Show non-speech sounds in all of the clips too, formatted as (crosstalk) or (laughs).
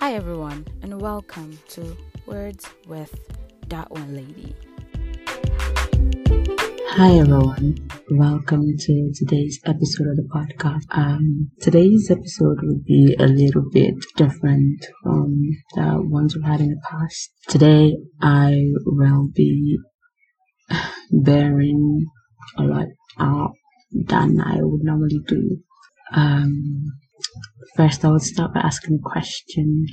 Hi, everyone, and welcome to Words with That One Lady. Hi, everyone. Welcome to today's episode of the podcast. Um, today's episode will be a little bit different from the ones we've had in the past. Today, I will be (sighs) bearing a lot out than I would normally do. Um, first, I would start by asking a question.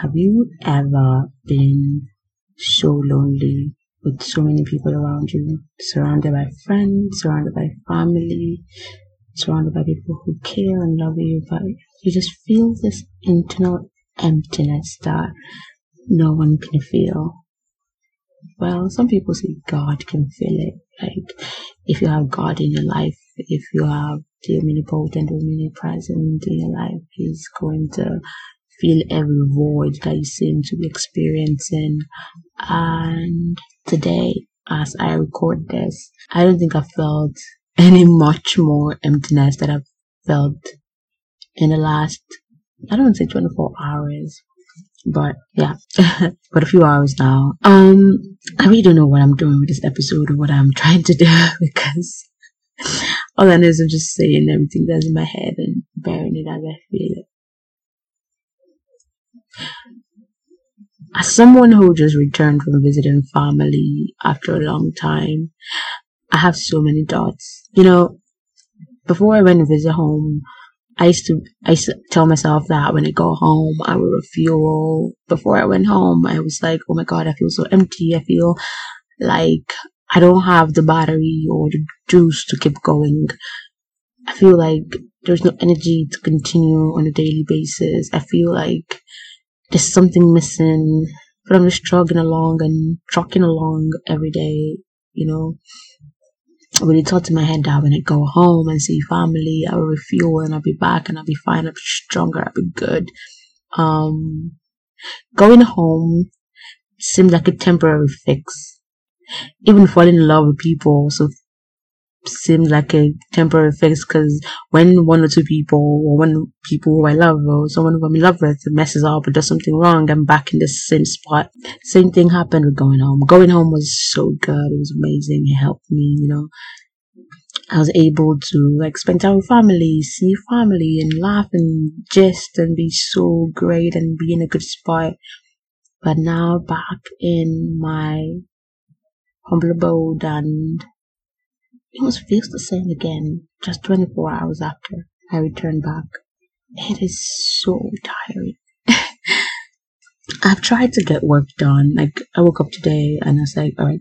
Have you ever been so lonely with so many people around you, surrounded by friends, surrounded by family, surrounded by people who care and love you, but you just feel this internal emptiness that no one can feel. Well, some people say God can feel it. Like, if you have God in your life, if you have the omnipotent, omnipresent in your life, He's going to fill every void that you seem to be experiencing. And today, as I record this, I don't think I felt any much more emptiness that I've felt in the last, I don't say 24 hours, but yeah, (laughs) but a few hours now. Um, I really don't know what I'm doing with this episode or what I'm (laughs) trying to do (laughs) because all know is I'm just saying everything that's in my head and bearing it as I feel it. As someone who just returned from visiting family after a long time, I have so many thoughts. You know, before I went to visit home, I used to I used to tell myself that when I go home I will refuel. Before I went home, I was like, oh my god, I feel so empty. I feel like I don't have the battery or the juice to keep going. I feel like there's no energy to continue on a daily basis. I feel like there's something missing, but I'm just trugging along and trucking along every day, you know. I really thought in my head that when I go home and see family, I will refuel and I'll be back and I'll be fine, I'll be stronger, I'll be good. Um, going home seemed like a temporary fix. Even falling in love with people also seems like a temporary fix because when one or two people or one people who I love or someone who I'm in love with messes up or does something wrong, I'm back in the same spot. Same thing happened with going home. Going home was so good. It was amazing. It helped me, you know. I was able to like spend time with family, see family and laugh and jest and be so great and be in a good spot. But now back in my humble abode and it was feels the same again just 24 hours after I returned back. It is so tiring. (laughs) I've tried to get work done. Like, I woke up today and I was like, alright,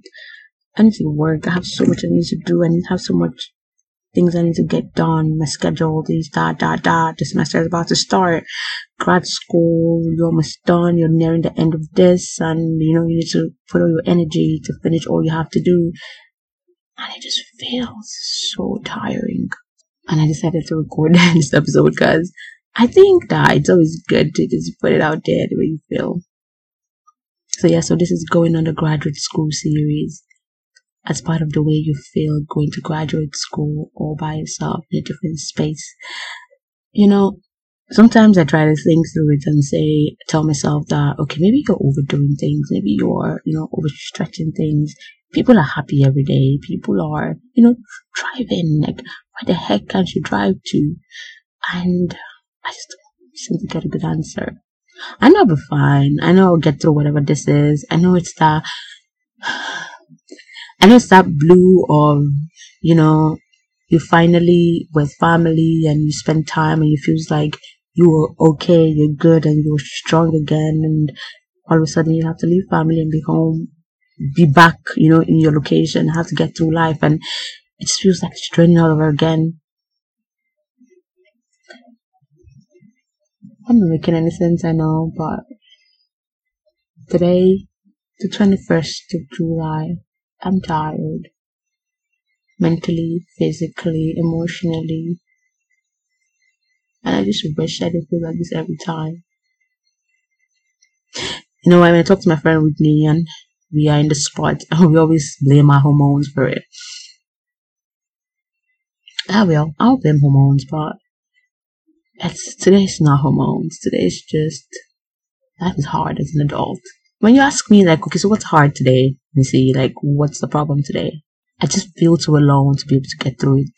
I need to work. I have so much I need to do. I need to have so much things I need to get done. My schedule, these, da, da, da. The semester is about to start. Grad school, you're almost done. You're nearing the end of this. And, you know, you need to put all your energy to finish all you have to do. And it just feels so tiring. And I decided to record (laughs) this episode because I think that it's always good to just put it out there the way you feel. So yeah, so this is going on the graduate school series as part of the way you feel going to graduate school all by yourself in a different space. You know, sometimes I try to think through it and say, tell myself that, okay, maybe you're overdoing things. Maybe you're, you know, overstretching things. People are happy every day. People are, you know, driving. Like, where the heck can't you drive to? And I just seem to get a good answer. I know I'll be fine. I know I'll get through whatever this is. I know it's that, (sighs) Know it's that blue of, you know, you finally with family and you spend time and you feels like you're okay, you're good and you're strong again and all of a sudden you have to leave family and be home, be back, you know, in your location, have to get through life and it just feels like it's training all over again. I'm not making any sense, I know, but today, the 21st of July, I'm tired. Mentally, physically, emotionally. And I just wish I didn't feel like this every time. You know, when I talk to my friend Whitney and we are in the spot, (laughs) we always blame our hormones for it. Ah, I will. I'll blame hormones, but it's today's not hormones. Today's just life is hard as an adult. When you ask me, like, okay, so what's hard today? You see, like, what's the problem today? I just feel too alone to be able to get through it.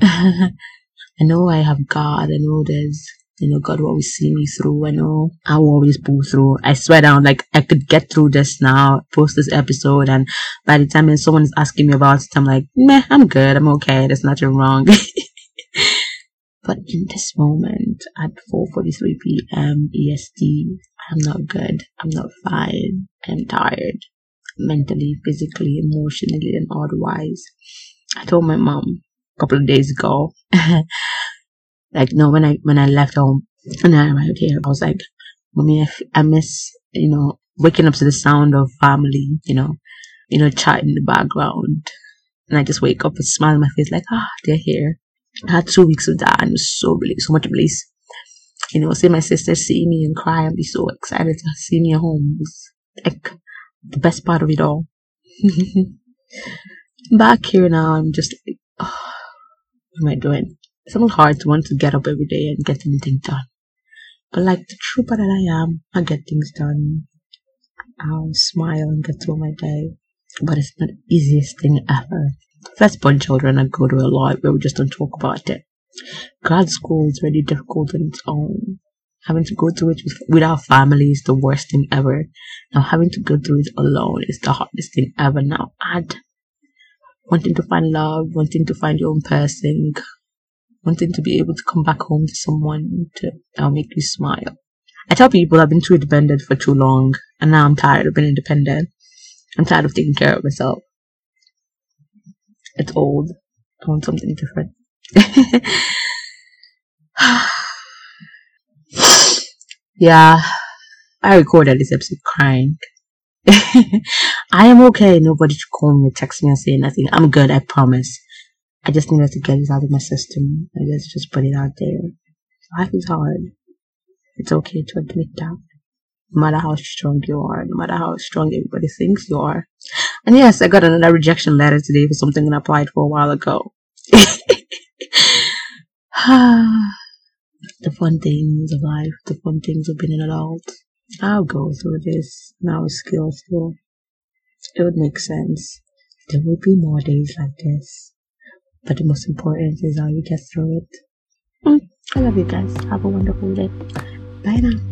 (laughs) I know I have God. I know there's, you know, God will always see me through. I know I will always pull through. I swear down, like, I could get through this now, post this episode, and by the time someone is asking me about it, I'm like, meh, I'm good. I'm okay. There's nothing wrong. (laughs) But in this moment at 4:43 p.m. EST, I'm not good. I'm not fine. I'm tired, mentally, physically, emotionally, and otherwise. I told my mom a couple of days ago, (laughs) like no, when I when I left home and I arrived here, I was like, "Mommy, I, I miss you know waking up to the sound of family, you know, you know, chat in the background." And I just wake up and smile on my face like, ah, oh, they're here. I had two weeks of that and it was so so much bliss. You know, see my sister see me and cry and be so excited to see me at home. It was like the best part of it all. (laughs) Back here now, I'm just like, (sighs) oh, what am I doing? It's a little hard to want to get up every day and get anything done. But like the trooper that I am, I get things done. I'll smile and get through my day. But it's not the easiest thing ever. Firstborn children I go to a lot where we just don't talk about it. Grad school is really difficult on its own. Having to go through it with, with our family is the worst thing ever. Now having to go through it alone is the hardest thing ever. Now add wanting to find love, wanting to find your own person, wanting to be able to come back home to someone to that'll make you smile. I tell people I've been too independent for too long, and now I'm tired of being independent. I'm tired of taking care of myself. It's old. I want something different. (laughs) yeah, I recorded this episode crying. (laughs) I am okay. Nobody should call me or text me and say nothing. I'm good, I promise. I just needed to get it out of my system. I guess just put it out there. Life is hard. It's okay to admit that. No matter how strong you are, no matter how strong everybody thinks you are, and yes, I got another rejection letter today for something I applied for a while ago. (laughs) (sighs) (sighs) the fun things of life, the fun things of being an adult. I'll go through this now skill school. It would make sense. There will be more days like this. But the most important is how you get through it. Mm, I love you guys. Have a wonderful day. Bye now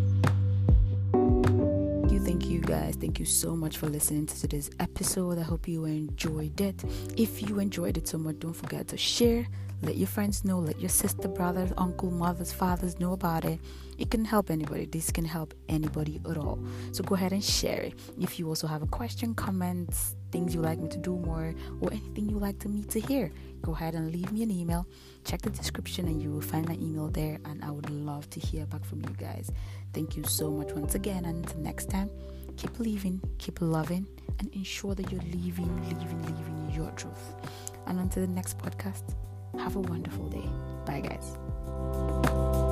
guys. Thank you so much for listening to today's episode. I hope you enjoyed it. If you enjoyed it so much, don't forget to share. Let your friends know, let your sister, brothers, uncle, mothers, fathers know about it. It can help anybody. This can help anybody at all. So go ahead and share it. If you also have a question, comments, things you like me to do more, or anything you like to me to hear, go ahead and leave me an email. Check the description and you will find my email there. And I would love to hear back from you guys. Thank you so much once again. And until next time, keep living, keep loving, and ensure that you're living, living, living your truth. And until the next podcast, have a wonderful day. Bye, guys.